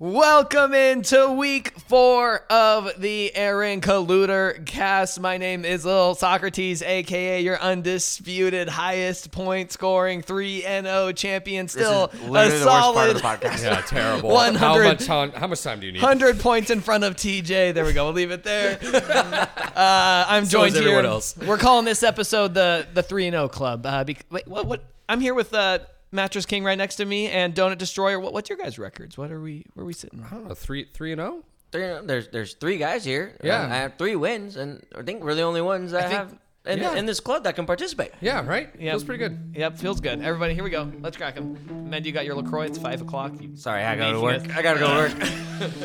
Welcome into week four of the Aaron Colluder cast. My name is Lil Socrates, aka your undisputed highest point scoring 3 0 champion. Still a literally the worst part of solid. Yeah, terrible. 100 How much time? How much time do you need? 100 points in front of TJ. There we go. We'll leave it there. Uh, I'm So joined is here. else. We're calling this episode the the 3 0 Club. Uh, bec- wait, what, what? I'm here with uh, Mattress King right next to me and Donut Destroyer. What, what's your guys' records? What are we? Where are we sitting? I don't know. Three, three and oh? zero. Three, there's there's three guys here. Yeah. Uh, I have three wins, and I think we're the only ones that think- have in, Yeah. in this club that can participate. Yeah, right. Yep. Feels pretty good. Yep, feels good. Everybody, here we go. Let's crack them. Men, you got your Lacroix. It's five o'clock. You, Sorry, I gotta Making work. it- I gotta go to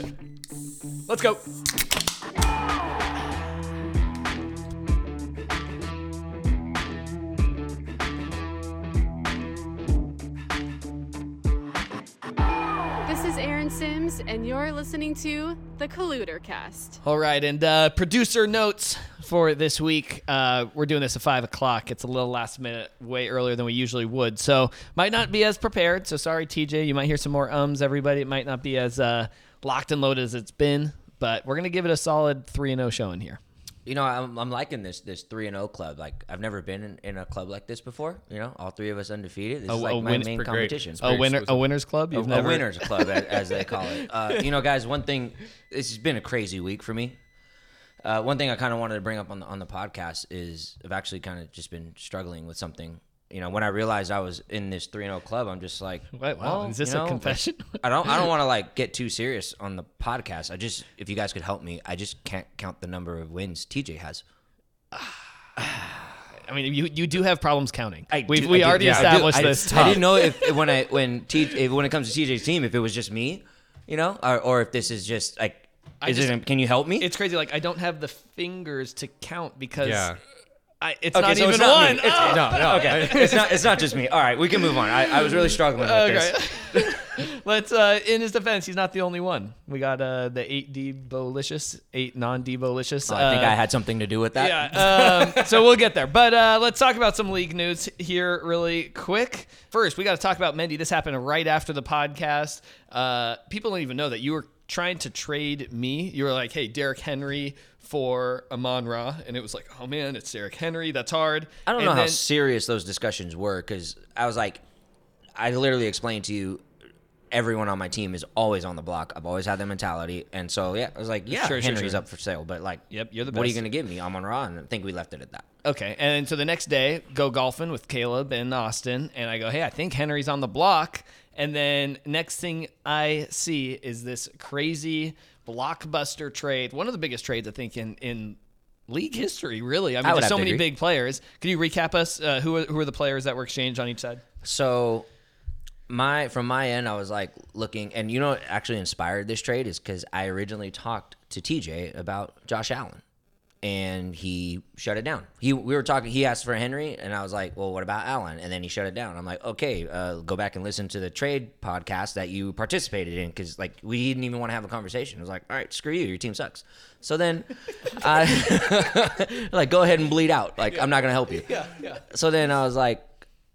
work. let's go. Aaron Sims, and you're listening to the Colluder Cast. All right, and uh, producer notes for this week. Uh, we're doing this at five o'clock. It's a little last minute, way earlier than we usually would, so might not be as prepared. So sorry, TJ. You might hear some more ums. Everybody, it might not be as uh, locked and loaded as it's been, but we're gonna give it a solid three and zero showing here. You know, I'm, I'm liking this this three and zero club. Like I've never been in, in a club like this before. You know, all three of us undefeated. This A- is like my main competition. A winner, a winners club. A, You've a never winners club, as, as they call it. Uh, you know, guys, one thing. This has been a crazy week for me. Uh, one thing I kind of wanted to bring up on the on the podcast is I've actually kind of just been struggling with something. You know, when I realized I was in this three and zero club, I'm just like, Wait, wow, well, is this you a confession? I don't I don't want to like get too serious on the podcast. I just if you guys could help me, I just can't count the number of wins TJ has. I mean, you you do have problems counting. I we do- we I do- already yeah, I do. established I, this. I didn't know if, if when I when T if, when it comes to TJ's team, if it was just me, you know, or, or if this is just like, is just- it? Can you help me? It's crazy. Like I don't have the fingers to count because Yeah. I, it's Okay, not so even it's not one. It's- Oh! No, no. okay, it's not it's not just me. All right, we can move on. I, I was really struggling with Okay. this. Let's. Uh, in his defense, he's not the only one. We got uh, the eight Debolicious, eight non Debolicious. I think I had something to do with that. Yeah. Um, so we'll get there, but uh, let's talk about some league news here really quick. First, we got to talk about Mendy. This happened right after the podcast. Uh, people don't even know that you were trying to trade me. You were like, "Hey, Derrick Henry." For Amon Ra, and it was like, oh man, it's Derrick Henry. That's hard. I don't And know how serious those discussions were because I was like, I literally explained to you, everyone on my team is always on the block. I've always had that mentality, and so yeah, I was like, yeah, Sure, Henry's sure. up for sale, but like, Yep, you're the best. What are you gonna give me? Amon Ra, and I think we left it at that. Okay, and so the next day, go golfing with Caleb and Austin, and I go, hey, I think Henry's on the block. And then next thing I see is this crazy blockbuster trade, one of the biggest trades I think in in league history. Really, I mean, would there's so many agree. big players. Can you recap us? Uh, who are, who are the players that were exchanged on each side? So my from my end, I was like looking, and you know what actually inspired this trade is because I originally talked to TJ about Josh Allen, and he shut it down. He we were talking. He asked for Henry, and I was like, "Well, what about Allen?" And then he shut it down. I'm like, "Okay, uh, go back and listen to the trade podcast that you participated in because like we didn't even want to have a conversation." I was like, "All right, screw you. Your team sucks." So then, I like go ahead and bleed out. Like I'm not gonna help you. Yeah, yeah. So then I was like,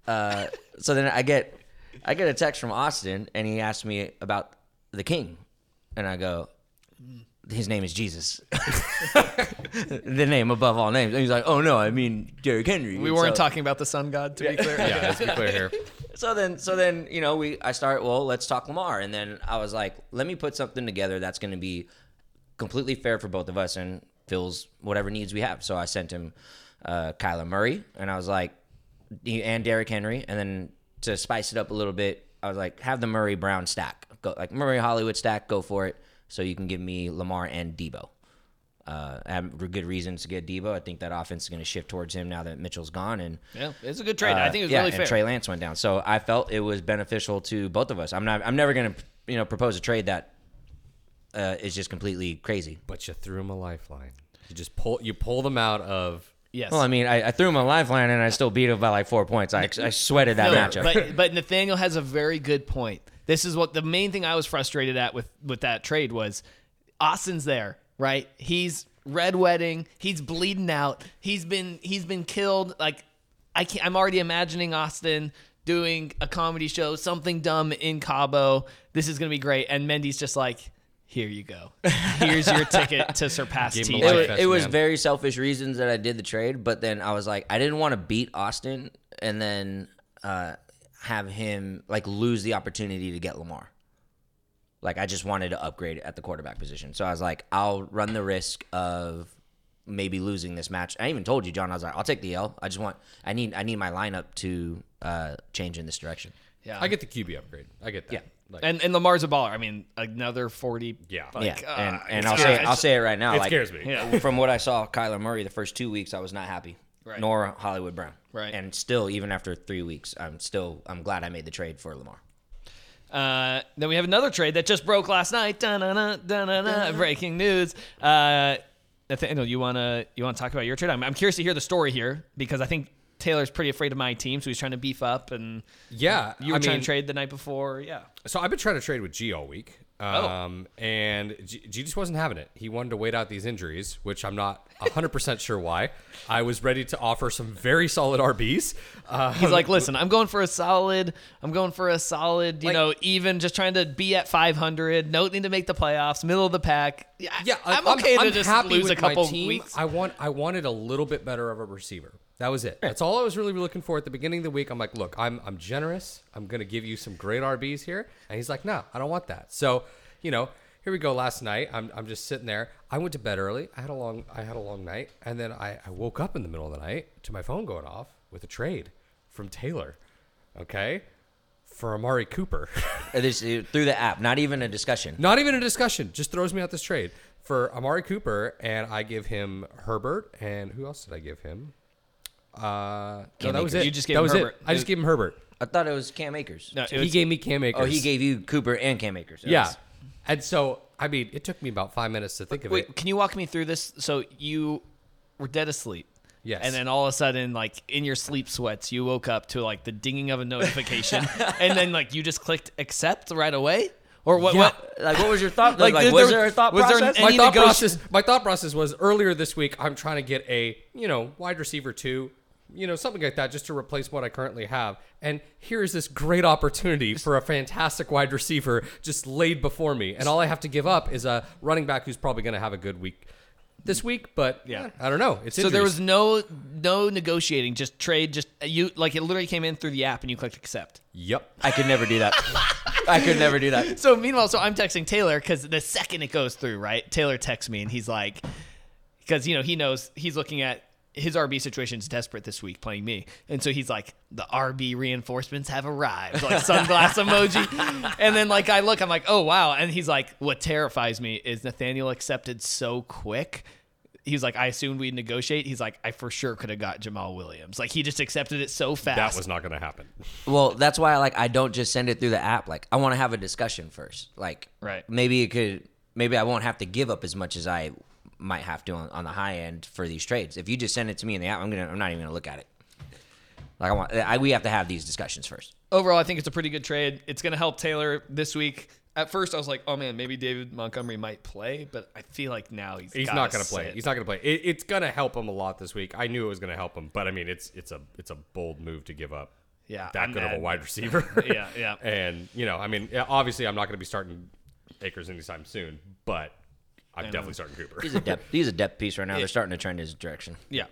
uh, so then I get, I get a text from Austin, and he asked me about the King, and I go, his name is Jesus, the name above all names. And he's like, oh no, I mean Derrick Henry. We weren't so- talking about the sun god, to be clear. Yeah, let's be clear here. So then, so then, you know, we I start. Well, let's talk Lamar, and then I was like, let me put something together that's going to be completely fair for both of us and fills whatever needs we have. So I sent him uh, Kyler Murray, and I was like, he- and Derrick Henry, and then to spice it up a little bit, I was like, have the Murray Brown stack, go like Murray Hollywood stack, go for it. So you can give me Lamar and Debo. Uh, I have good reasons to get Debo. I think that offense is going to shift towards him now that Mitchell's gone, and Yeah, it's a good trade. I think it was Uh, yeah, really and fair. Trey Lance went down, so I felt it was beneficial to both of us. I'm not. I'm never gonna, you know, propose a trade that uh, is just completely crazy. But you threw him a lifeline. You just pull. You pull them out of. yes. Well, I mean, I, I threw him a lifeline and I still beat him by like four points. I, I sweated that No, matchup. But but Nathaniel has a very good point. This is what the main thing I was frustrated at with with that trade was Austin's there, right? He's red wedding, he's bleeding out, he's been he's been killed. Like I can't, I'm already imagining Austin doing a comedy show, something dumb in Cabo. This is gonna be great. And Mendy's just like, here you go. Here's your ticket to surpass Give him TJ. a It, was, it was very selfish reasons that I did the trade, but then I was like, I didn't want to beat Austin and then uh, have him like lose the opportunity to get Lamar. Like I just wanted to upgrade at the quarterback position, so I was like, I'll run the risk of maybe losing this match. I even told you, John. I was like, I'll take the L. I just want, I need, I need my lineup to uh, change in this direction. yeah. I get the QB upgrade. I get that. Yeah. Like, and and Lamar's a baller. I mean, another forty. Yeah. like, yeah, uh, and, and I'll say, scary. I'll say it right now. it like, scares me. Yeah. from what I saw Kyler Murray the first two weeks, I was not happy. Right. Nor Hollywood Brown. Right. And still, even after three weeks, I'm still I'm glad I made the trade for Lamar. Uh, then we have another trade that just broke last night. Da-na-na, da-na-na, breaking news. Uh, Nathaniel, you wanna you wanna talk about your trade? I'm, I'm curious to hear the story here because I think Taylor's pretty afraid of my team, so he's trying to beef up. And Yeah. you were I trying mean, to trade the night before, yeah. So I've been trying to trade with G all week. Oh. Um, and G, G just wasn't having it. He wanted to wait out these injuries, which I'm not 100% sure why. I was ready to offer some very solid RBs. Uh, He's like, listen, I'm going for a solid. I'm going for a solid. You Like- know, even just trying to be at 500. No need to make the playoffs. Middle of the pack. Yeah, yeah, I'm okay to just happy lose a couple weeks. I want I wanted a little bit better of a receiver. That was it. That's all I was really looking for at the beginning of the week. I'm like, look, I'm I'm generous. I'm gonna give you some great RBs here, and he's like, no, I don't want that. So, you know, here we go. Last night, I'm I'm just sitting there. I went to bed early. I had a long I had a long night, and then I, I woke up in the middle of the night to my phone going off with a trade from Taylor. Okay, for Amari Cooper. This, through the app, not even a discussion. Not even a discussion. Just throws me out this trade for Amari Cooper, and I give him Herbert. And who else did I give him? Uh, no, Cam that was Akers. it. You just gave that him was Herbert. it. I just gave him Herbert. I thought it was Cam Akers. No, it He was- gave me Cam Akers. Oh, he gave you Cooper and Cam Akers. Yeah, Yes. and so I mean, it took me about five minutes to think of Wait, it. can you walk me through this? So you were dead asleep. Yes. And then all of a sudden, like in your sleep sweats, you woke up to like the dinging of a notification, and then like you just clicked accept right away, or what? Yeah. What? Like, what was your thought? Like, Like, did was there- there a thought was there process? an- my thought negoti- process my thought process was earlier this week I'm trying to get a you know wide receiver two you know something like that just to replace what I currently have and here is this great opportunity for a fantastic wide receiver just laid before me and all I have to give up is a running back who's probably going to have a good week this week but Yeah. yeah I don't know it's So there was no no negotiating, just trade, just uh, you like it literally came in through the app and you clicked accept. yep I could never do that. I could never do that. So meanwhile, so I'm texting Taylor because the second it goes through, right? Taylor texts me and he's like, because you know he knows he's looking at his RB situation is desperate this week playing me, and so he's like, the RB reinforcements have arrived, like sunglass emoji, and then like I look, I'm like, oh wow, and he's like, what terrifies me is Nathaniel accepted so quick. He's like, I assumed we'd negotiate. He's like, I for sure could have got Jamaal Williams. Like he just accepted it so fast. that was not going to happen Well, that's why like I don't just send it through the app. Like I want to have a discussion first. Like Right. maybe it could maybe I won't have to give up as much as I might have to on, on the high end for these trades. If you just send it to me in the app, I'm gonna I'm not even gonna look at it. Like I want I, we have to have these discussions first. overall, I think it's a pretty good trade. It's going to help Taylor this week. At first, I was like, "Oh man, maybe David Montgomery might play," but I feel like now he's He's not going to play. He's not going to play. It, it's going to help him a lot this week. I knew it was going to help him, but I mean, it's it's a it's a bold move to give up. Yeah, that I'm good of a wide receiver. Yeah, yeah. And you know, I mean, obviously, I'm not going to be starting Akers anytime soon, but I'm definitely starting Cooper. He's a depth he's a depth piece right now. They're starting to trend his direction. Yeah.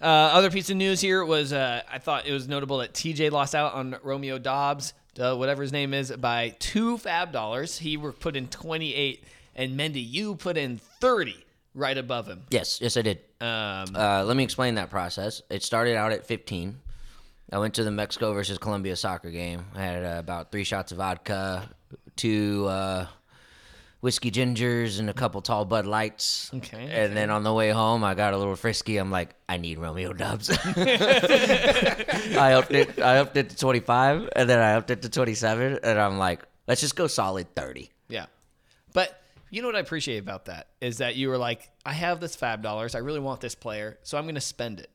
Uh, other piece of news here was uh, I thought it was notable that TJ lost out on Romeo Doubs, uh, whatever his name is, by two fab dollars. He were put in 28, and Mendy, you put in 30 right above him. Yes, yes I did. Um, Uh, let me explain that process. It started out at 15. I went to the Mexico versus Colombia soccer game. I had uh, about three shots of vodka, two uh, whiskey gingers, and a mm. couple tall Bud Lights. Okay, And then on the way home, I got a little frisky. I'm like, I need Romeo Doubs. I upped it. I upped it to 25, and then I upped it to 27, and I'm like, let's just go solid 30. Yeah. But you know what I appreciate about that is that you were like, I have this fab dollars. I really want this player, so I'm going to spend it.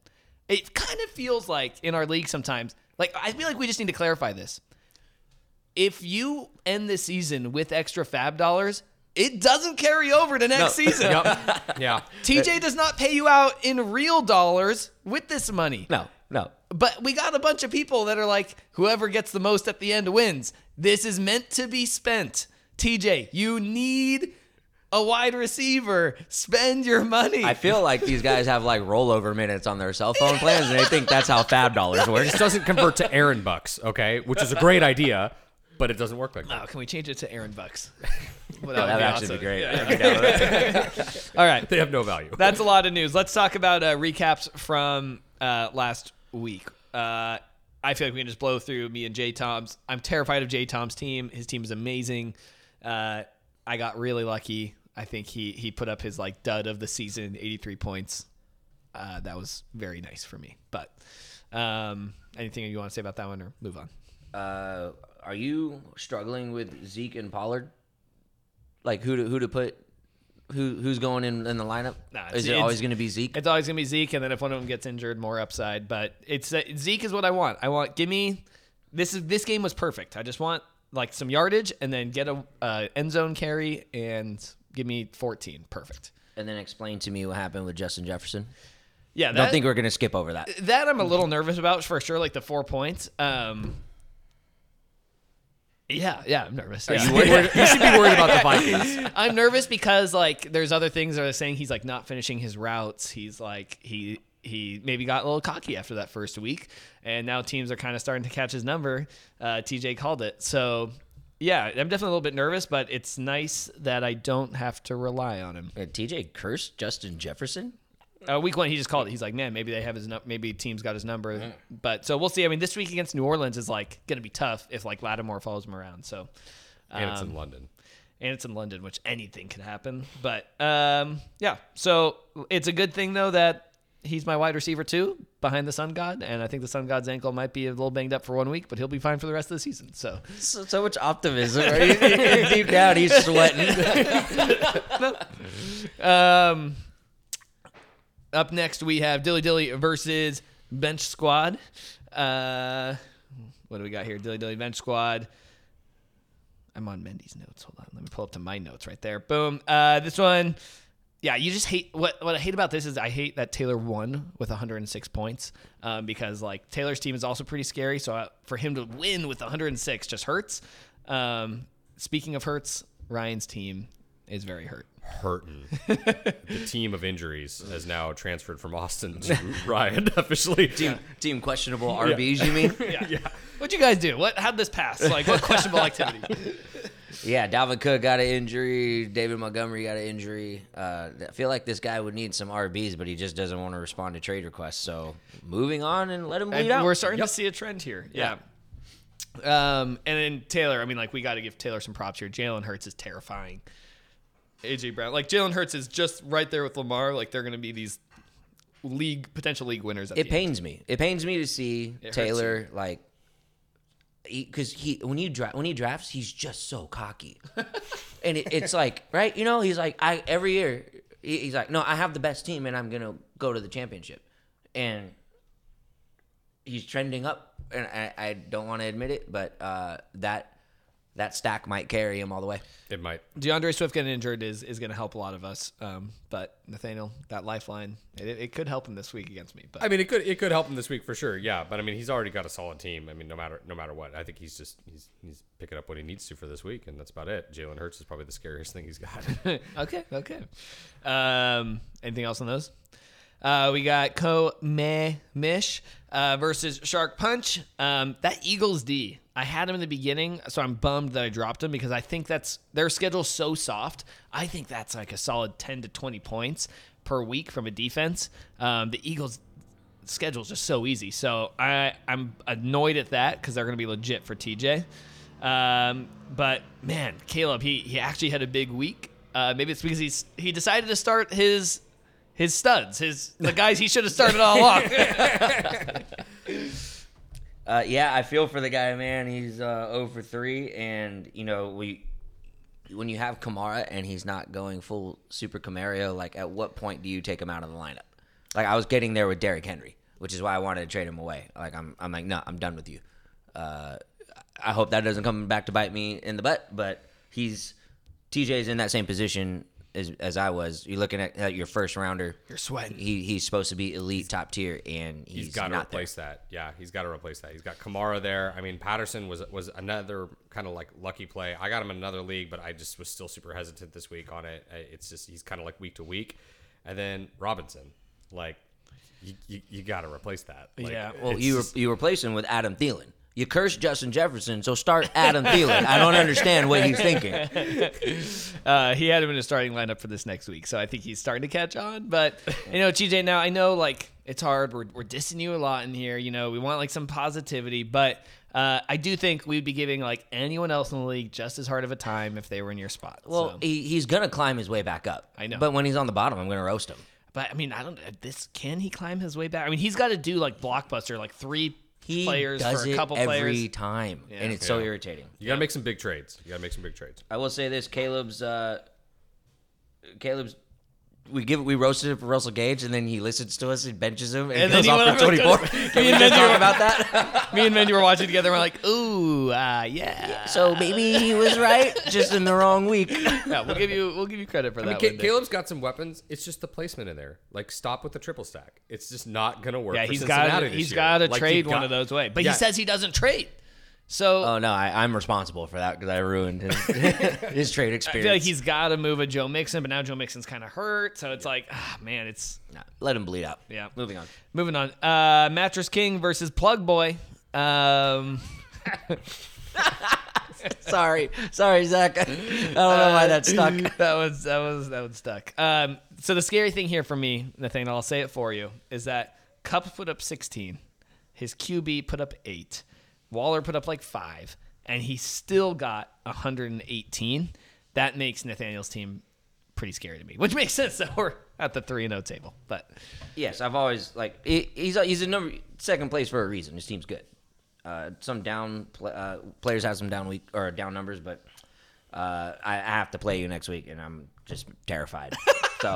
It kind of feels like in our league sometimes, like, I feel like we just need to clarify this. If you end the season with extra fab dollars, it doesn't carry over to next season. Yep. yeah. TJ does not pay you out in real dollars with this money. No, no. but we got a bunch of people that are like, whoever gets the most at the end wins. This is meant to be spent. TJ, you need a wide receiver. Spend your money. I feel like these guys have like rollover minutes on their cell phone plans, and they think that's how Fab dollars work. This doesn't convert to Aaron bucks, okay? Which is a great idea, but it doesn't work like that. Oh, can we change it to Aaron Bucks? Well, That would actually be great. I'd be down with it. All right. They have no value. That's a lot of news. Let's talk about uh, recaps from uh, last week. Uh, I feel like we can just blow through me and Jay Tom's. I'm terrified of Jay Tom's team. His team is amazing. Uh, I got really lucky. I think he he put up his like dud of the season, 83 points. Uh, that was very nice for me. But um, anything you want to say about that one, or move on? Are you struggling with Zeke and Pollard? Like who to who to put? Who who's going in in the lineup? Nah, Is it always going to be Zeke? It's always gonna be Zeke, and then if one of them gets injured, more upside. But it's uh, Zeke is what I want. I want give me this is this game was perfect. I just want like some yardage and then get a uh, end zone carry and give me 14. Perfect. And then explain to me what happened with Justin Jefferson. Yeah, I don't think we're going to skip over that. that I'm a little nervous about for sure. Like the four points. Um, yeah, yeah, I'm nervous. Yeah. you should be worried about the Vikings. I'm nervous because like there's other things that are saying he's like not finishing his routes. He's like he he maybe got a little cocky after that first week, and now teams are kind of starting to catch his number. Uh, TJ called it, so yeah, I'm definitely a little bit nervous, but it's nice that I don't have to rely on him. Uh, TJ cursed Justin Jefferson. Uh, week one, he just called it. He's like, man, maybe they have his, nu- maybe team's got his number, but so we'll see. I mean, this week against New Orleans is like going to be tough if like Lattimore follows him around. So, And it's um, in London. and it's in London, which anything can happen. But um, yeah, so it's a good thing though that he's my wide receiver too, behind the Sun God, and I think the Sun God's ankle might be a little banged up for one week, but he'll be fine for the rest of the season. So So, so much optimism. Right? Deep down, he's sweating. um, up next we have Dilly Dilly versus Bench Squad. Uh, what do we got here? Dilly Dilly Bench Squad. I'm on Mendy's notes. Hold on, let me pull up to my notes right there. Boom. Uh, this one. Yeah, you just hate what what I hate about this is I hate that Taylor won with 106 points um, because like Taylor's team is also pretty scary. So uh, for him to win with 106 just hurts. Um, speaking of hurts, Ryan's team is very hurt. Hurting. the team of injuries has now transferred from Austin to Ryan officially. team, team questionable RBs, you mean? Yeah. What'd you guys do? What how'd this pass? Like what questionable activity? Yeah, Dalvin Cook got an injury. David Montgomery got an injury. Uh, I feel like this guy would need some RBs, but he just doesn't want to respond to trade requests. So moving on and let him bleed And out. we're starting to see a trend here. Yeah. Um, and then Taylor, I mean, like we got to give Taylor some props here. Jalen Hurts is terrifying. AJ Brown, like Jalen Hurts is just right there with Lamar. Like they're going to be these league potential league winners. At it pains me. It pains me to see hurts Taylor like because he, when you when he drafts, he's just so cocky, and it, it's like right, you know, he's like I every year he's like, no, I have the best team, and I'm gonna go to the championship, and he's trending up, and I, I don't want to admit it, but uh, that that stack might carry him all the way. It might. DeAndre Swift getting injured is is going to help a lot of us. Um, but Nathaniel, that lifeline, it, it could help him this week against me. But I mean, it could it could help him this week for sure. Yeah, but I mean, he's already got a solid team. I mean, no matter no matter what, I think he's just he's he's picking up what he needs to for this week, and that's about it. Jalen Hurts is probably the scariest thing he's got. okay, okay. Um, anything else on those? Uh, we got Ko Meh Mish uh, versus Shark Punch. Um, that Eagles D, I had him in the beginning, so I'm bummed that I dropped him because I think that's their schedule's so soft. I think that's like a solid 10 to 20 points per week from a defense. Um, the Eagles schedule is just so easy. So I I'm annoyed at that because they're going to be legit for TJ. Um, but man, Caleb, he he actually had a big week. Uh, maybe it's because he's he decided to start his his studs, his the guys he should have started all along. Uh, yeah, I feel for the guy, man. He's uh, 0 for 3, and, you know, we when you have Kamara and he's not going full super Camario, like, at what point do you take him out of the lineup? Like, I was getting there with Derrick Henry, which is why I wanted to trade him away. Like, I'm, I'm like, no, I'm done with you. Uh, I hope that doesn't come back to bite me in the butt, but he's TJ's in that same position as, as I was. You're looking at, at your first rounder. You're sweating. He he's supposed to be elite top tier, and he's, he's got to not there. replace that. Yeah, he's got to replace that. He's got Kamara there. I mean, Patterson was was another kind of like lucky play. I got him in another league, but I just was still super hesitant this week on it. It's just he's kind of like week to week, and then Robinson, like you you, you got to replace that. Like, Yeah. Well, you re- you replace him with Adam Thielen. You cursed Justin Jefferson, so start Adam Thielen. I don't understand what he's thinking. Uh, he had him in his starting lineup for this next week, so I think he's starting to catch on. But you know, TJ, now I know like it's hard. We're we're dissing you a lot in here. You know, we want like some positivity, but uh, I do think we'd be giving like anyone else in the league just as hard of a time if they were in your spot. Well, So- he, he's gonna climb his way back up. I know. but when he's on the bottom, I'm gonna roast him. but I mean, I don't. This can he climb his way back? I mean, he's got to do like blockbuster, like three He players does for a it every players. time, and it's so Yeah. irritating. you got to make some big trades. You got to make some big trades. I will say this: Caleb's, uh, Caleb's. We give we roasted it for Russell Gage, and then he listens to us and benches him, and, And then goes he off for over- 24. Me Can we and just talk were- about that? Me and Mandy were watching together. and We're like, ooh, uh, yeah. so maybe he was right, just in the wrong week. Yeah, we'll give you we'll give you credit for I that. Ca- one, Caleb's got some weapons. It's just the placement in there. Like, stop with the triple stack. It's just not gonna work. Yeah, for he's Cincinnati got this he's year. got to Like, trade one got- of those away, but Yeah. he says he doesn't trade. So Oh no, I, I'm responsible for that because I ruined his, his trade I experience. feel like he's got to move a Joe Mixon, but now Joe Mixon's kind of hurt, so it's like, ah, man, it's Nah, let him bleed out. Yeah. moving on. moving on. Uh, Mattress King versus Plug Boy. Um, Sorry, sorry, Zach. I don't know why that stuck. that was that was that was stuck. Um, so the scary thing here for me, Nathaniel, I'll say it for you, is that Kupp put up 16, his QB put up eight, Waller put up like five, and he still got 118. That makes Nathaniel's team pretty scary to me, which makes sense that we're at the three and zero table. But Yes, I've always like he, he's he's a number second place for a reason. His team's good. Uh, some down uh, players have some down week or down numbers, but uh, I, I have to play you next week, and I'm just terrified. So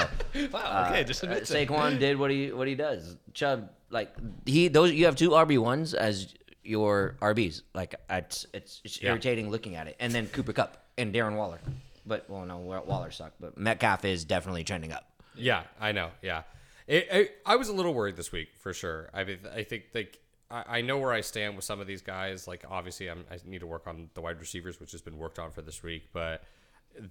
wow, okay, uh, just uh, admit it. Saquon did what he what he does. Chubb like he those you have two RB ones as your RBs. Like it's it's, it's Yeah. irritating looking at it, and then Cooper Kupp and Darren Waller. But well, no, Waller sucked, but Metcalf is definitely trending up. Yeah, I know. Yeah, it, it, I was a little worried this week for sure. I mean, I think like I, I know where I stand with some of these guys. Like obviously, I'm, I need to work on the wide receivers, which has been worked on for this week. But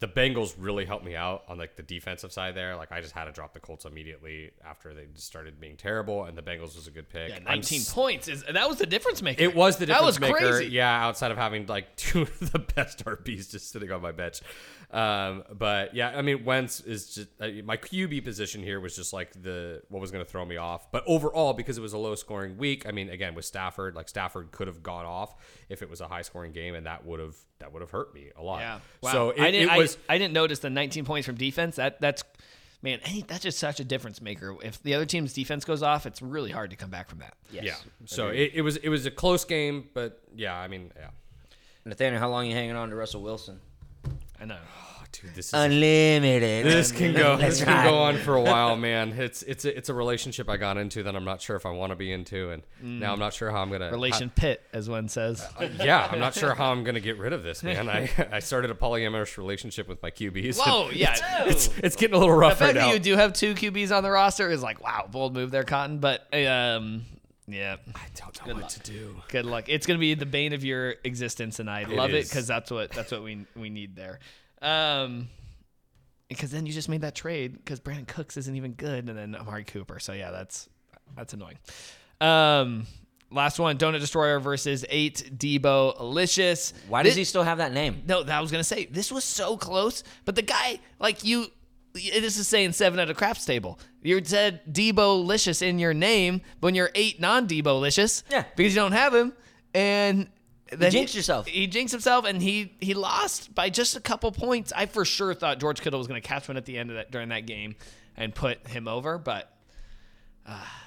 the Bengals really helped me out on like the defensive side there. Like I just had to drop the Colts immediately after they started being terrible, and the Bengals was a good pick. Yeah, I'm 19 s- points is that was the difference maker. It was the difference that was maker. Crazy. Yeah, outside of having like two of the best RBs just sitting on my bench. Um, but yeah, I mean, Wentz is just uh, my QB position here was just like the what was going to throw me off. But overall, because it was a low scoring week, I mean, again with Stafford, like Stafford could have gone off if it was a high scoring game, and that would have that would have hurt me a lot. Yeah. Wow. So it, I didn't. it was. I, I didn't notice the 19 points from defense. That that's man. Any, that's just such a difference maker. If the other team's defense goes off, it's really hard to come back from that. Yes. yeah. So it, it was it was a close game, but yeah, I mean, yeah. Nathaniel, how long are you hanging on to Russell Wilson? I know. Oh, dude, this is Unlimited. This can go. That's This can go on for a while, man. It's it's a, it's a relationship I got into that I'm not sure if I want to be into, and now I'm not sure how I'm gonna Relation pit, as one says. how- yeah, I'm not sure how I'm gonna get rid of this, man. I I started a polyamorous relationship with my QBs. Whoa, yeah. it's it's getting a little The rough fact right that now. you do have two QBs on the roster is like, wow, bold move there, Cotton. But um, yeah, I don't know what to do. good luck. It's gonna be the bane of your existence, and I love it is. because that's what that's what we we need there. Um, because then you just made that trade because Brandin Cooks isn't even good, and then Amari Cooper. So yeah, that's that's annoying. Um, last one, Donut Destroyer versus Eight Debo Alicious. Why Thi- does he still have that name? No, that I was gonna say this was so close, but the guy like you. This is saying seven at a craps table. You said Debo Licious in your name but when you're eight non Debo Licious. Yeah. because you don't have him, and then jinxed yourself. He jinxed himself, and he he lost by just a couple points. I for sure thought George Kittle was gonna catch one at the end of that during that game and put him over, but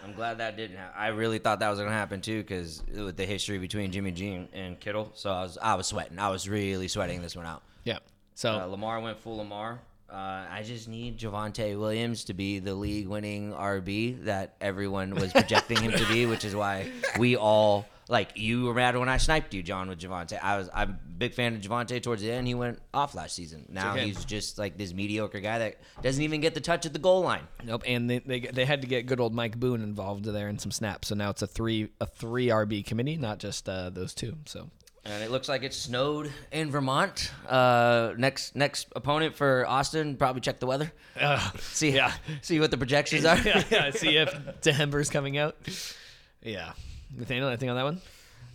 I'm glad that didn't happen. I really thought that was going to happen too because with the history between Jimmy G and- and Kittle. So I was I was sweating. I was really sweating this one out. yeah. So Uh, Lamar went full Lamar. Uh, I just need Javonte Williams to be the league-winning RB that everyone was projecting him to be, which is why we all like you were mad when I sniped you, John, with Javonte. I was I'm a big fan of Javonte towards the end. He went off last season. Now Okay. he's just like this mediocre guy that doesn't even get the touch at the goal line. Nope, and they, they they had to get good old Mike Boone involved there in some snaps. So now it's a three a three RB committee, not just uh, those two. So And it looks like it snowed in Vermont. Uh, next next opponent for Austin, probably check the weather. see yeah. see what the projections are. yeah, yeah, see if Denver's coming out. Yeah, Nathaniel, anything on that one?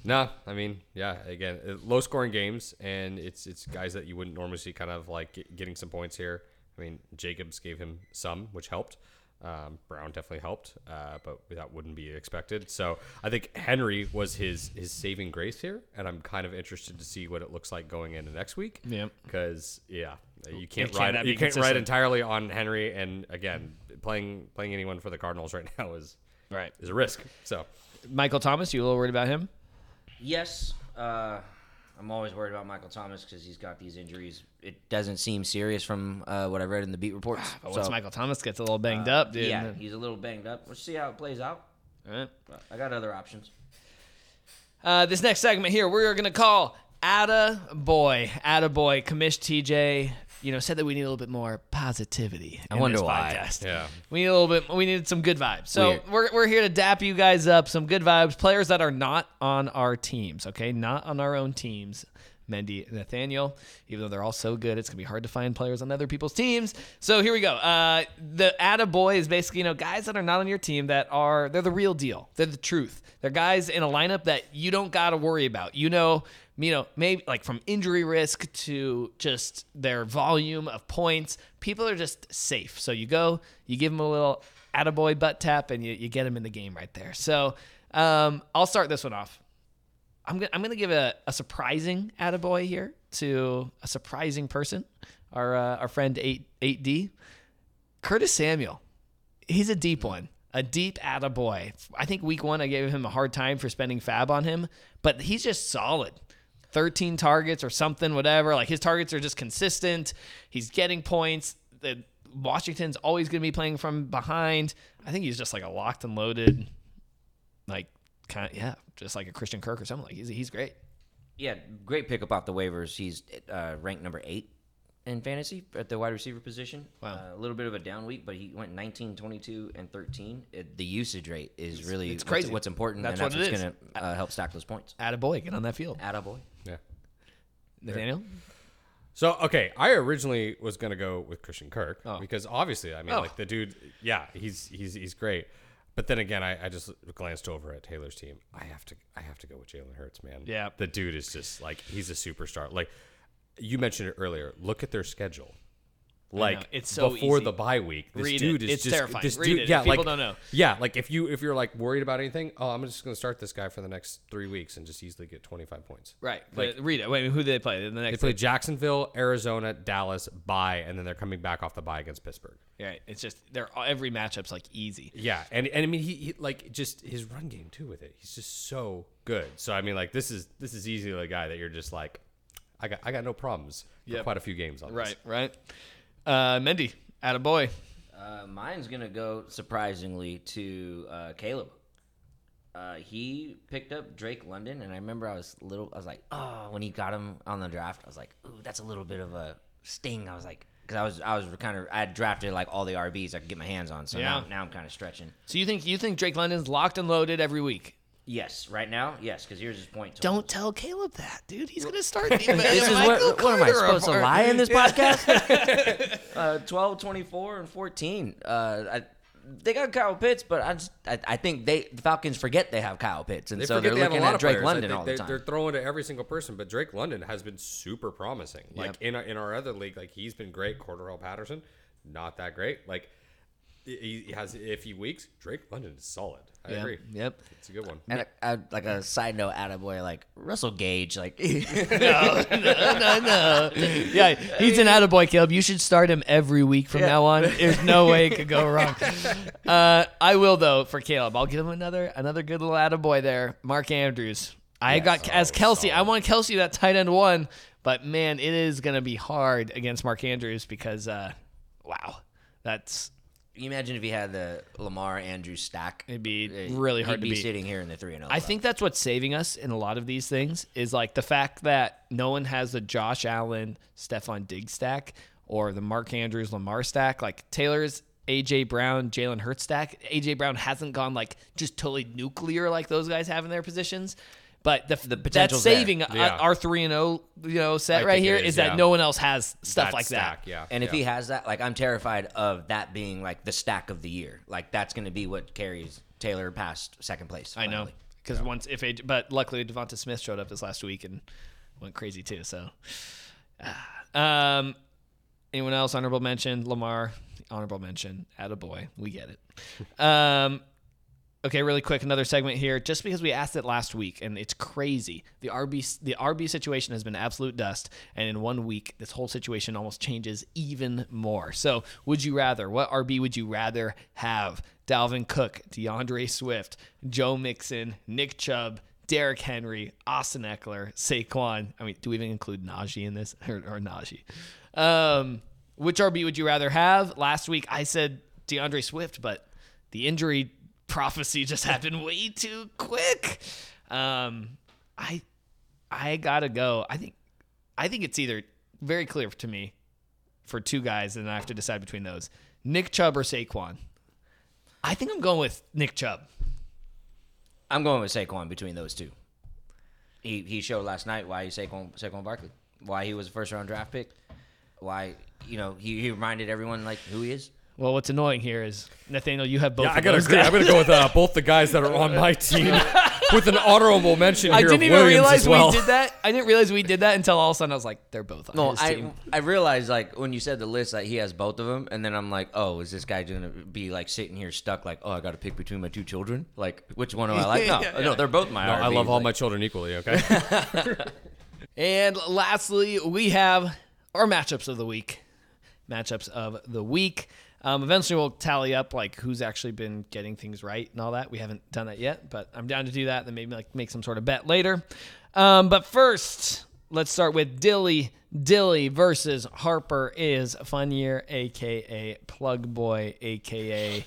No, I mean, yeah. Again, low scoring games, and it's it's guys that you wouldn't normally see, kind of like getting some points here. I mean, Jacobs gave him some, which helped. Um, Brown definitely helped, uh, but that wouldn't be expected. So I think Henry was his his saving grace here, and I'm kind of interested to see what it looks like going into next week. Yep. Because yeah, you can't Can ride you can't ride entirely on Henry, and again, playing playing anyone for the Cardinals right now is Right. is a risk. So Michael Thomas, you a little worried about him? Yes, uh, I'm always worried about Michael Thomas because he's got these injuries. It doesn't seem serious from uh, what I read in the beat reports. But once So, Michael Thomas gets a little banged up, dude. yeah, he's a little banged up. Let's see how it plays out. All right. I got other options. Uh, this next segment here, we're gonna call Atta Boy. Atta Boy. Commish TJ, you know, said that we need a little bit more positivity. I wonder why. Podcast. yeah. We need a little bit. We needed some good vibes. So Weird. we're, we're here to dap you guys up. Some good vibes. Players that are not on our teams. Okay, not on our own teams. Mendy, Nathaniel. Even though they're all so good, it's gonna be hard to find players on other people's teams. So here we go. Uh, the Atta Boy is basically you know guys that are not on your team that are they're the real deal. They're the truth. They're guys in a lineup that you don't gotta worry about. You know. You know, maybe like from injury risk to just their volume of points, people are just safe. So you go, you give them a little attaboy butt tap, and you, you get them in the game right there. So um, I'll start this one off. I'm gonna I'm gonna give a, a surprising attaboy here to a surprising person, our uh, our friend eight eight D, Curtis Samuel. He's a deep one, a deep attaboy. I think week one I gave him a hard time for spending fab on him, but he's just solid. 13 targets or something, whatever. Like his targets are just consistent. He's getting points. The Washington's always going to be playing from behind. I think he's just like a locked and loaded, like kind of yeah, just like a Christian Kirk or something. Like he's he's great. Yeah, great pickup off the waivers. He's uh, ranked number eight in fantasy at the wide receiver position. Wow. Uh, a little bit of a down week, but he went 19, 22, and 13. It, the usage rate is really it's crazy. What's, important, That's and that's what what's going to uh, help stack those points. Attaboy, get on that field. Attaboy. Yeah. Nathaniel. So okay, I originally was gonna go with Christian Kirk Oh. because obviously, I mean, Oh. like the dude, yeah, he's he's he's great. But then again, I, I just glanced over at Taylor's team. I have to I have to go with Jalen Hurts, man. Yeah. the dude is just like he's a superstar. Like you mentioned it earlier. Look at their schedule. Like It's so before easy. the bye week, this Read dude is It's just terrifying. This Read dude, it yeah, people like don't know. yeah, like if you if you're like worried about anything, oh, I'm just gonna start this guy for the next three weeks and just easily get 25 points. Right. Like- but read it. Wait, who did they play? The They next play Jacksonville, Arizona, Dallas, bye, and then they're coming back off the bye against Pittsburgh. Right. It's just they're every matchup's like easy. Yeah, and and I mean he, he like just his run game too with it. He's just so good. So I mean like this is this is easily a guy that you're just like, I got I got no problems for Yep. quite a few games on this. Right. Right. Uh, Mendy, attaboy. Uh, mine's gonna go surprisingly to uh, Caleb. Uh, he picked up Drake London, and I remember I was little. I was like, oh, when he got him on the draft, I was like, ooh, that's a little bit of a sting. I was like, because I was I was kind of I had drafted like all the RBs I could get my hands on, so Yeah. now now I'm kind of stretching. So you think you think Drake London's locked and loaded every week? Yes, right now, yes, because here's his point. total. Don't tell Caleb that, dude. He's gonna start. This is what, what am I supposed to lie in this podcast? uh, 12, 24, and 14. Uh, I, they got Kyle Pitts, but I just I, I think they the Falcons forget they have Kyle Pitts, and They so they're they have a looking at Drake players. London all the time. They're throwing to every single person, but Drake London has been super promising. Like in our, in our other league, like he's been great. Cordarrelle Patterson, not that great. Like he has iffy weeks. Drake London is solid. I Yeah, agree. yep. it's a good one. and I, I, like a side note, Attaboy, like Russell Gage, like no, no, no. Yeah, he's an attaboy, Caleb. You should start him every week from now on. There's no way it could go wrong. Uh, I will though for Caleb. I'll give him another another good little attaboy there. Mark Andrews. I got as Kelsey. I want Kelsey that tight end one, but man, it is gonna be hard against Mark Andrews because uh, wow, that's You imagine if he had the Lamar Andrews stack. It'd be Uh, really hard he'd to be beat. sitting here in the three and oh. I think that's what's saving us in a lot of these things is like the fact that no one has the Josh Allen, Stefon Diggs stack or the Mark Andrews, Lamar stack. Like Taylor's AJ Brown, Jalen Hurts stack. AJ Brown hasn't gone like just totally nuclear like those guys have in their positions. But the, that's potential's there. saving uh, Yeah. our three and zero, you know, set I right here is, is that no one else has stuff That like stack, that. Yeah. And if yeah. he has that, like I'm terrified of that being like the stack of the year. Like that's going to be what carries Taylor past second place. I know finally. because once if AJ, but luckily DeVonta Smith showed up this last week and went crazy too. So, um, anyone else honorable mention? Lamar honorable mention. Attaboy. We get it. um, okay, really quick, another segment here. Just because we asked it last week and it's crazy. The RB the RB situation has been absolute dust, and in one week, this whole situation almost changes even more. So, would you rather? What RB would you rather have? Dalvin Cook, DeAndre Swift, Joe Mixon, Nick Chubb, Derrick Henry, Austin Ekeler, Saquon. I mean, do we even include Najee in this or, or Najee? Um, which RB would you rather have? Last week I said DeAndre Swift, but the injury prophecy just happened way too quick. Um, I I gotta go. I think I think it's either very clear to me for two guys, and I have to decide between those: Nick Chubb or Saquon. I think I'm going with Nick Chubb. I'm going with Saquon between those two. He he showed last night why he's Saquon Saquon Barkley, why he was a first round draft pick, why you know he, he reminded everyone like who he is. Well, what's annoying here is Nathaniel, you have both. Yeah, of I gotta those agree. I'm gonna go with uh, both the guys that are on my team, with an honorable mention here. I here didn't of even Williams realize as well. we did that. I didn't realize we did that until all of a sudden I was like, they're both on No, his I team. I realized like when you said the list that he has both of them, and then I'm like, oh, is this guy gonna be like sitting here stuck like, oh, I got to pick between my two children? Like, which one do I like? No, Yeah, no, they're both my. No, I love all like- my children equally. Okay. And lastly, we have our matchups of the week. Matchups of the week. Um, eventually, we'll tally up like who's actually been getting things right and all that. We haven't done that yet, but I'm down to do that. Then maybe like make some sort of bet later. Um, but first, let's start with Dilly. Dilly versus Harper is Fun Year, aka Plug Boy, aka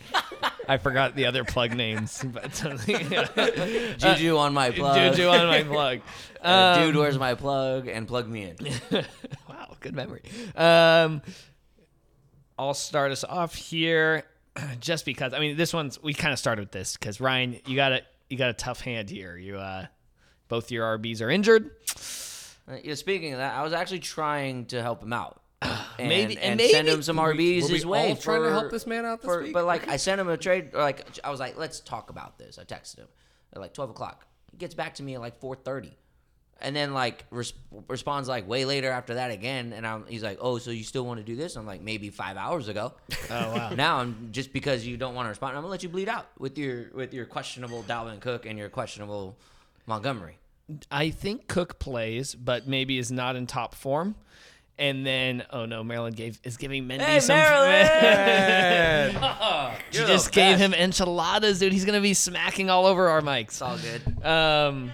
I forgot the other plug names, but Juju on my plug. Juju on my plug. Uh, Dude, where's my plug? And plug me in. Wow, good memory. Um, I'll start us off here, just because. I mean, this one's we kind of started with this because Ryan, you got a you got a tough hand here. You uh, both your RBs are injured. Uh, yeah, speaking of that, I was actually trying to help him out. And, Maybe- and, and send him some RBs we his way. all trying to help this man out this for- week? But like, I sent him a trade. Like, I was like, let's talk about this. I texted him at like twelve o'clock. He gets back to me at like four thirty, and then like res- responds like way later after that again. And I'm, he's like, oh, so you still want to do this? I'm like, maybe five hours ago. Oh wow. now I'm just because you don't want to respond. I'm gonna let you bleed out with your with your questionable Dalvin Cook and your questionable Montgomery. I think Cook plays, but maybe is not in top form. And then, oh no, Maryland gave is giving Mendy Hey, some. she You're the just gave best. him enchiladas, dude. He's gonna be smacking all over our mics. It's all good. Um,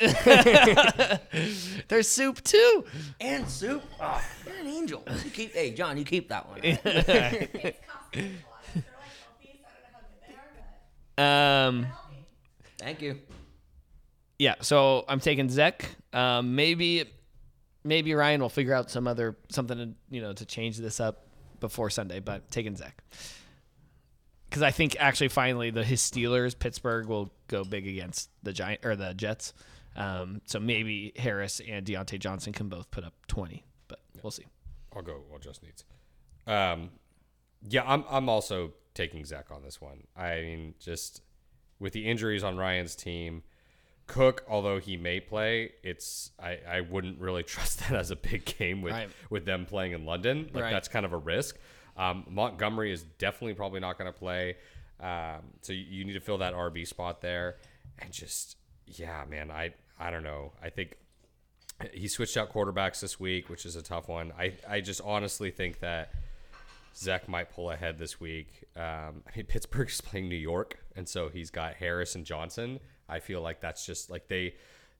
there's soup too. and soup. Oh, you're an angel. You keep, hey, John, you keep that one. it's Costco enchiladas. They're like healthy, so I don't know how good they are, but Um. Thank you. yeah. So I'm taking Zach. Um, maybe, maybe Ryan will figure out some other something to you know to change this up before Sunday. But taking Zach because I think actually finally the his Steelers Pittsburgh will go big against the Giant or the Jets. Um, so maybe Harris and Diontae Johnson can both put up 20, but we'll see. I'll go. Well, just needs. Um, yeah, I'm. I'm also taking Zach on this one. I mean, just with the injuries on Ryan's team, Cook, although he may play, it's I, I wouldn't really trust that as a big game with Right. with them playing in London. Like Right. that's kind of a risk. Um, Montgomery is definitely probably not going to play. Um, so you, you need to fill that RB spot there, and just yeah, man, I I don't know. I think he switched out quarterbacks this week, which is a tough one. I, I just honestly think that Zach might pull ahead this week. Um, I mean, Pittsburgh's playing New York, and so he's got Harris and Johnson. I feel like that's just like they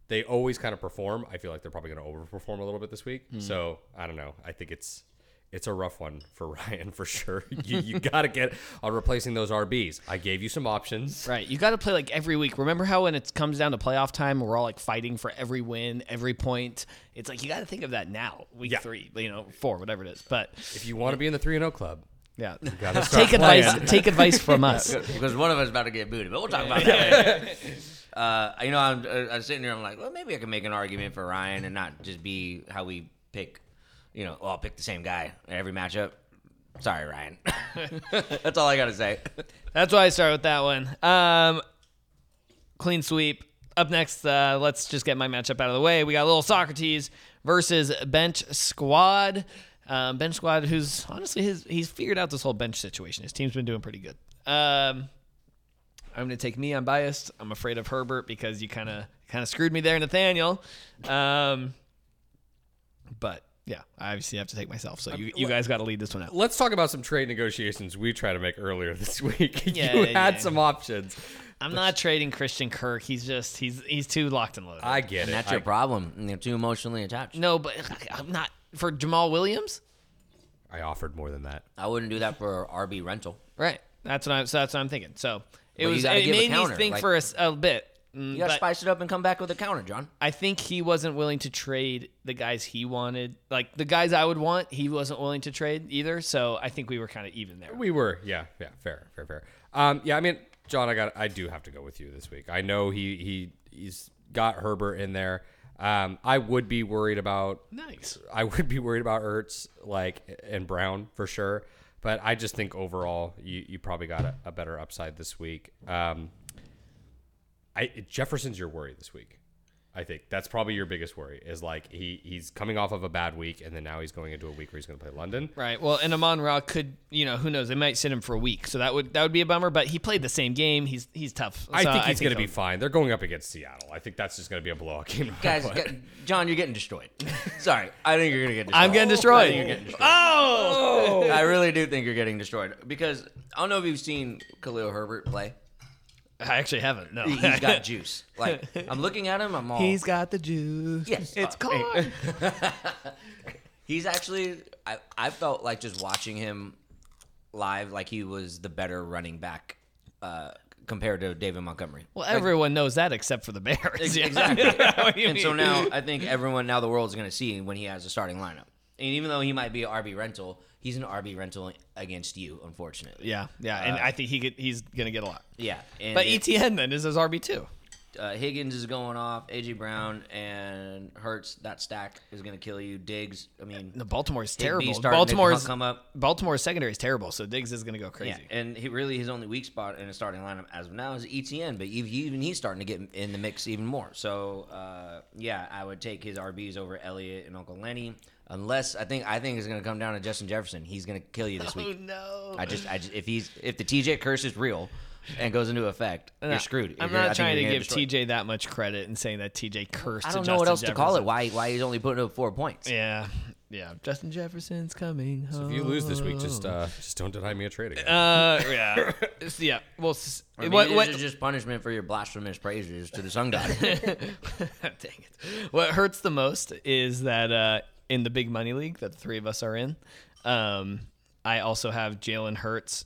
they always kind of perform. I feel like they're probably going to overperform a little bit this week. So I don't know. I think it's it's a rough one for Ryan for sure. You, you got to get on replacing those RBs. I gave you some options. Right. You got to play like every week. Remember how when it comes down to playoff time, we're all like fighting for every win, every point. It's like you got to think of that now, week Yeah. three, you know, four, whatever it is. But If you want to be in the 3 and 0 club, yeah, gotta start take advice. Take advice from us. because one of us is about to get booted, but we'll talk about that. later. uh, you know, I'm, uh, I'm sitting here. I'm like, well, maybe I can make an argument for Ryan and not just be how we pick. You know, well, I'll pick the same guy every matchup. Sorry, Ryan. That's all I gotta say. That's why I start with that one. Um, clean sweep. Up next, uh, let's just get my matchup out of the way. We got little Socrates versus bench squad. Um, bench squad, who's honestly his he's figured out this whole bench situation. His team's been doing pretty good. Um, I'm gonna take me. I'm biased. I'm afraid of Herbert because you kind of kind of screwed me there, Nathaniel. Um, but yeah, I obviously have to take myself. So uh, you, you guys got to lead this one out. let's talk about some trade negotiations we tried to make earlier this week. Yeah, you yeah, had yeah. some options. I'm not trading Christian Kirk. He's just he's he's too locked and loaded. I get And it. that's I- your problem. And They're too emotionally attached. no, but I'm not for Jamaal Williams. I offered more than that. I wouldn't do that for RB rental. Right. That's what I'm. So that's what I'm thinking. So it But you was. It made me think like- for a bit. Mm, You gotta spice it up and come back with a counter, John. I think he wasn't willing to trade the guys he wanted. Like the guys I would want, he wasn't willing to trade either. So I think we were kind of even there. We were, yeah, yeah, fair, fair, fair. Um, yeah, I mean, John, I got, I do have to go with you this week. I know he he he's got Herbert in there. Um, I would be worried about, Nice. I would be worried about Ertz, like and Brown for sure. But I just think overall, you you probably got a, a better upside this week. Um, I Jefferson's your worry this week. I think that's probably your biggest worry is like he he's coming off of a bad week and then now he's going into a week where he's going to play London. Right. Well, and Amon Ra could, you know, who knows? They might sit him for a week, so that would that would be a bummer. But he played the same game. He's he's tough. I think he's going to be fine. They're going up against Seattle. I think that's just going to be a blowout game. Guys, what. John, you're getting destroyed. Sorry, I think you're gonna get destroyed. I'm getting destroyed. think you're getting destroyed. Oh. I really do think you're getting destroyed because I don't know if you've seen Khalil Herbert play. I actually haven't. No. He- He's got juice. Like I'm looking at him, I'm all. He's got the juice. Yes. It's Uh, corn. He's actually. I I felt like just watching him live, like he was the better running back uh, compared to David Montgomery. Well, everyone knows that except for the Bears. Yeah. Exactly. What do you and so now I think everyone, now the world is going to see when he has a starting lineup. And even though he might be RB rental, he's an RB rental against you, unfortunately. Yeah, yeah, and uh, I think he could, he's gonna get a lot. Yeah. And But it- ETN then is his RB two. Uh, Higgins is going off. AJ Brown and Hurts. That stack is going to kill you. Diggs. I mean, The Baltimore's Higby terrible. to Baltimore's come up. Baltimore's secondary is terrible, so Diggs is gonna go crazy. Yeah, and he really his only weak spot in a starting lineup as of now is ETN, but even, even he's starting to get in the mix even more. So uh, yeah, I would take his RBs over Elliott and Uncle Lenny, unless I think I think it's going to come down to Justin Jefferson. He's going to kill you this week. Oh no! I just, I just if he's if the TJ curse is real and goes into effect, you're screwed. I'm You're- I not think trying to you're give get destroyed. TJ that much credit and saying that TJ cursed. I don't know what Justin else to call it. Why why he's only putting up four points? Yeah, yeah. Justin Jefferson's coming home. if you lose this week, just uh, just don't deny me a trade again. Uh, yeah, It's- yeah. Well, s- Or maybe what? this What? is just punishment for your blasphemous praises to the sun god. Dang it. What hurts the most is that uh, in the big money league that the three of us are in, um, I also have Jalen Hurts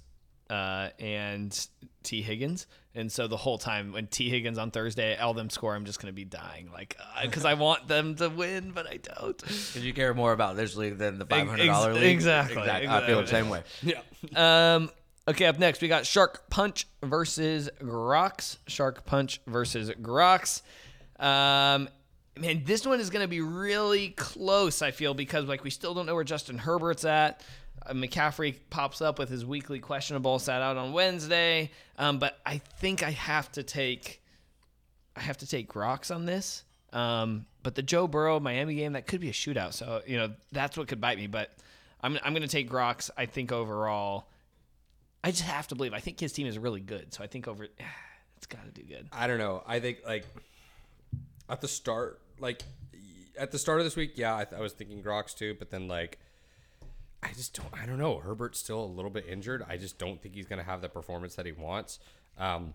uh, and Tee Higgins. And so the whole time when Tee Higgins on Thursday, all them score, I'm just going to be dying. Like, because I want them to win, but I don't. Because you care more about this league than the five hundred dollar Ex- league. exactly, I feel the same way. Yeah. Um, okay, up next we got Shark Punch versus Grox. Shark Punch versus Grox. Um, man, this one is going to be really close. I feel because like we still don't know where Justin Herbert's at. Uh, McCaffrey pops up with his weekly questionable, sat out on Wednesday. Um, but I think I have to take, I have to take Grox on this. Um, but the Joe Burrow Miami game that could be a shootout. So you know that's what could bite me. But I'm I'm going to take Grox. I think overall, I just have to believe. I think his team is really good. So I think over, it's got to do good. I don't know. I think like at the start, like at the start of this week, yeah, I, th- I was thinking Grox too, but then like I just don't. I don't know. Herbert's still a little bit injured. I just don't think he's going to have the performance that he wants. Um,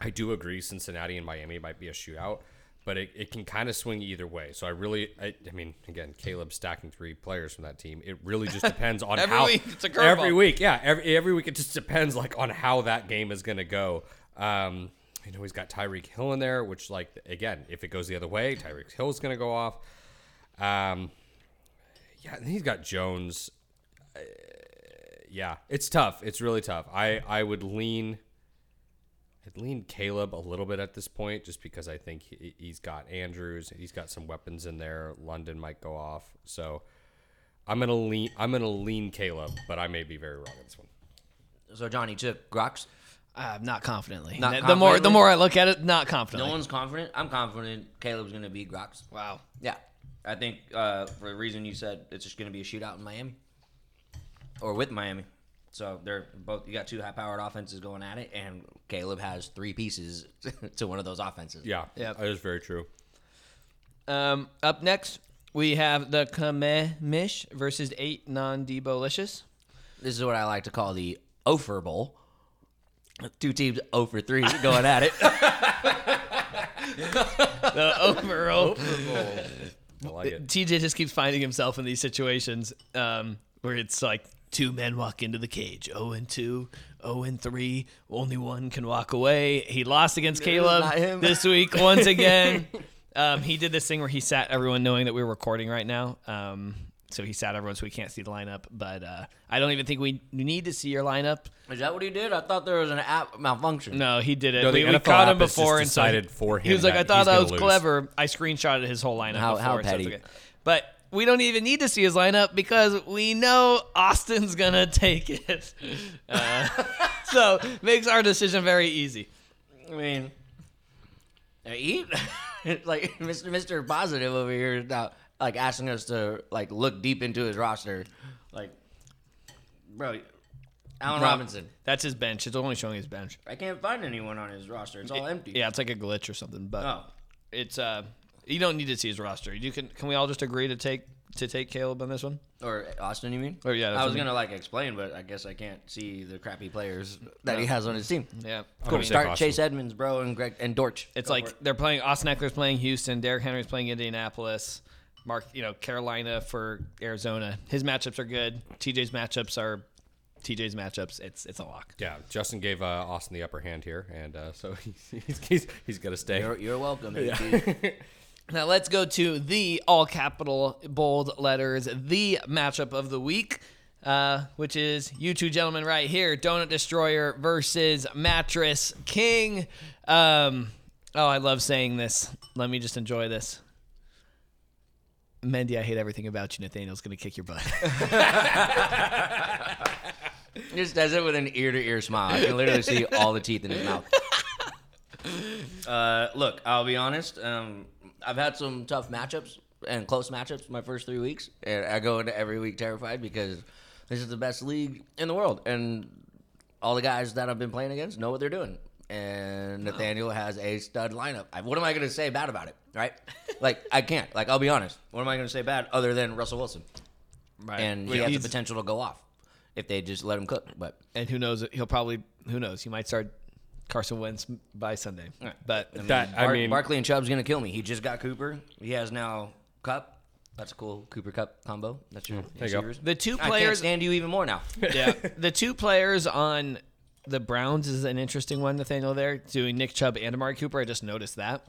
I do agree. Cincinnati and Miami might be a shootout, but it, it can kind of swing either way. So I really, I, I mean, again, Caleb stacking three players from that team. It really just depends on Every how week, it's a curveball. every week, yeah, every every week it just depends like on how that game is going to go. Um, you know, he's got Tyreek Hill in there, which like again, if it goes the other way, Tyreek Hill is going to go off. Um, yeah, and he's got Jones. Uh, yeah, it's tough. It's really tough. I I would lean. I'd lean Caleb a little bit at this point, just because I think he, he's got Andrews. He's got some weapons in there. London might go off, so I'm gonna lean. I'm gonna lean Caleb, but I may be very wrong on this one. So Johnny took Grox. Uh, not confidently. Not the more the more I look at it, not confident. No one's confident. I'm confident Caleb's gonna beat Grox. wow. Yeah, I think uh, for the reason you said, it's just gonna be a shootout in Miami, or with Miami. So they're both. You got two high-powered offenses going at it, and Caleb has three pieces to one of those offenses. Yeah, Yep. that is very true. Um, up next, we have the Kamemish versus eight non Debo-licious. This is what I like to call the Ofer Bowl. Two teams 0 for 3 going at it. The overall. I like it. TJ just keeps finding himself in these situations um, where it's like two men walk into the cage, 0 and 2, 0 and 3, only one can walk away. He lost against Caleb this week once again. um, he did this thing where he sat everyone knowing that we were recording right now. Um, so he sat everyone so we can't see the lineup. But uh, I don't even think we need to see your lineup. Is that what he did? I thought there was an app malfunction. No, he did it. No, the we, we caught him app has before and so decided he- for him. He was like, I thought that was lose." clever. I screenshotted his whole lineup How- before. how so it's petty. okay. But we don't even need to see his lineup because we know Austin's gonna take it. Uh, so makes our decision very easy. I mean, he like Mr. Mr. Positive over here is now like asking us to like look deep into his roster. Like, bro, Allen Rob- Robinson. That's his bench. It's only showing his bench. I can't find anyone on his roster. It's all empty. Yeah, it's like a glitch or something. But Oh, it's uh, you don't need to see his roster. You can. Can we all just agree to take to take Caleb on this one? or Austin, you mean? Or, yeah, that's I was gonna like explain, but I guess I can't see the crappy players that he has on his team. Yeah. I'm Cool. gonna take Start Austin. Chase Edmonds, bro, and Greg and Dortch. It's Go like it. they're playing. Austin Ekeler's playing Houston. Derrick Henry's playing Indianapolis. Mark, you know, Carolina for Arizona. His matchups are good. TJ's matchups are TJ's matchups. It's it's a lock. Yeah, Justin gave uh, Austin the upper hand here, and uh, so he's he's, he's, he's got to stay. You're, you're welcome. AT. Now let's go to the all capital bold letters the matchup of the week, uh, which is you two gentlemen right here, Donut Destroyer versus Mattress King. Um, oh, I love saying this. Let me just enjoy this. Mendy, I hate everything about you. Nathaniel's gonna kick your butt. Just does it with an ear to ear smile. I can literally see all the teeth in his mouth. Uh, look, I'll be honest. Um, I've had some tough matchups and close matchups my first three weeks, and I go into every week terrified because this is the best league in the world, and all the guys that I've been playing against know what they're doing. And Nathaniel has a stud lineup. I, what am I going to say bad about it? Right? like I can't. Like I'll be honest. What am I going to say bad other than Russell Wilson? right. And he Well, has the he's- potential to go off if they just let him cook. But and who knows? He'll probably who knows? He might start Carson Wentz by Sunday. But That I Bar- mean, Barkley and Chubb's gonna kill me. He just got Cooper. He has now Kupp. That's a cool Cooper Kupp combo. That's your hmm, there you go. the two I can't players stand you even more now. yeah, the two players on the Browns is an interesting one. Nathaniel there doing Nick Chubb and Amari Cooper. I just noticed that.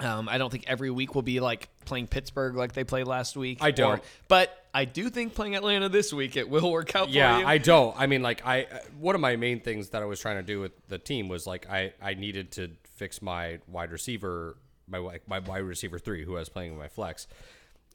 Um, I don't think every week will be like playing Pittsburgh like they played last week. I don't. or- but I do think playing Atlanta this week it will work out yeah, for you. I don't. I mean, like I uh, one of my main things that I was trying to do with the team was like I I needed to fix my wide receiver my my wide receiver three who I was playing with my flex,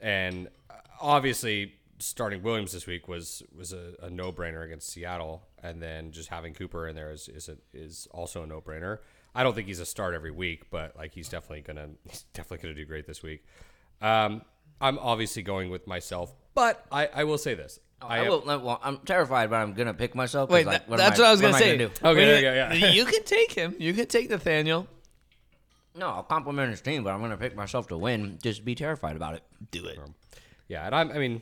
and uh, obviously starting Williams this week was was a, a no brainer against Seattle, and then just having Cooper in there is is a, is also a no brainer. I don't think he's a start every week, but like he's definitely gonna he's definitely gonna do great this week. Um, I'm obviously going with myself, but I, I will say this. I, am- will. Well, I'm terrified, but I'm gonna pick myself. Wait, like, that- what am that's what I was what gonna am say. do? Okay, When okay, you- yeah. you can take him. You can take Nathaniel. No, I'll compliment his team, but I'm gonna pick myself to win. Just be terrified about it. Do it. Yeah, and I'm, I mean,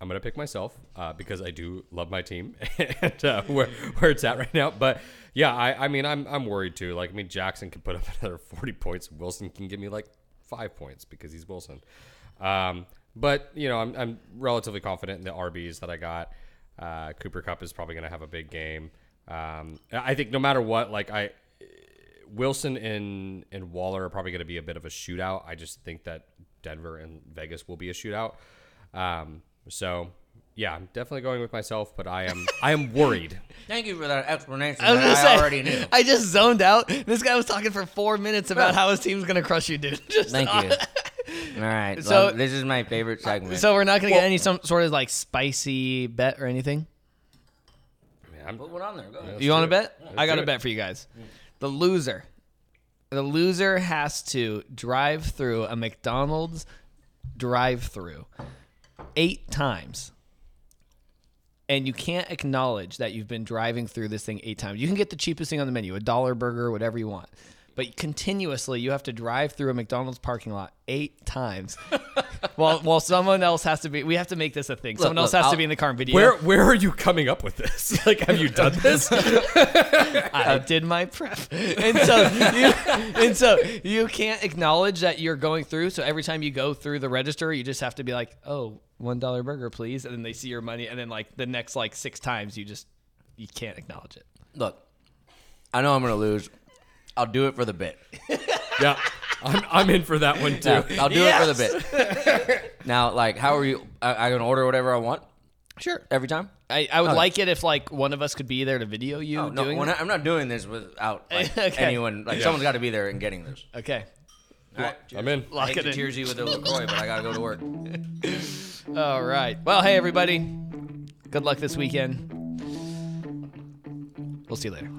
I'm gonna pick myself uh, because I do love my team and uh, where where it's at right now. But yeah, I, I mean, I'm I'm worried too. Like, I mean, Jackson can put up another 40 points. Wilson can give me like five points because he's Wilson. Um, but you know, I'm, I'm relatively confident in the RBs that I got. Uh, Cooper Kupp is probably to have a big game. Um, I think no matter what, like I, Wilson and and Waller are probably to be a bit of a shootout. I just think that Denver and Vegas will be a shootout. Um, so yeah, I'm definitely going with myself, but I am I am worried. Thank you for that explanation I was that gonna I say, already knew. I just zoned out. This guy was talking for four minutes about how his team's gonna crush you, dude. Just Thank you. All right. So- well, this is my favorite segment. So we're not gonna get any some sort of like spicy bet or anything. Man, I'm- put one on there. Go ahead. You want to do it. bet? I got a bet for you guys. The loser, the loser has to drive through a McDonald's drive-through eight times, and you can't acknowledge that you've been driving through this thing eight times. You can get the cheapest thing on the menu, a dollar burger, whatever you want. But continuously, you have to drive through a McDonald's parking lot eight times. while, while someone else has to be, we have to make this a thing. Someone else look, has to I'll- be in the car and video. Where where are you coming up with this? Like, have you done this? I did my prep, and so you, and so you can't acknowledge that you're going through. So every time you go through the register, you just have to be like, "Oh, one dollar burger, please," and then they see your money, and then like the next like six times, you just you can't acknowledge it. Look, I know I'm gonna lose. I'll do it for the bit. yeah, I'm I'm in for that one too. Yeah, I'll do it for the bit. now, like, how are you? I, I can order whatever I want Sure. every time. I, I would like it if like one of us could be there to video you Oh, no, doing when it. I, I'm not doing this without like, Okay. anyone. Like, someone's got to be there and getting this. Okay. All right, I'm in. I Lock hate it to in. tears you with a Lacroix, but I gotta go to work. All right. Well, hey, everybody. Good luck this weekend. We'll see you later.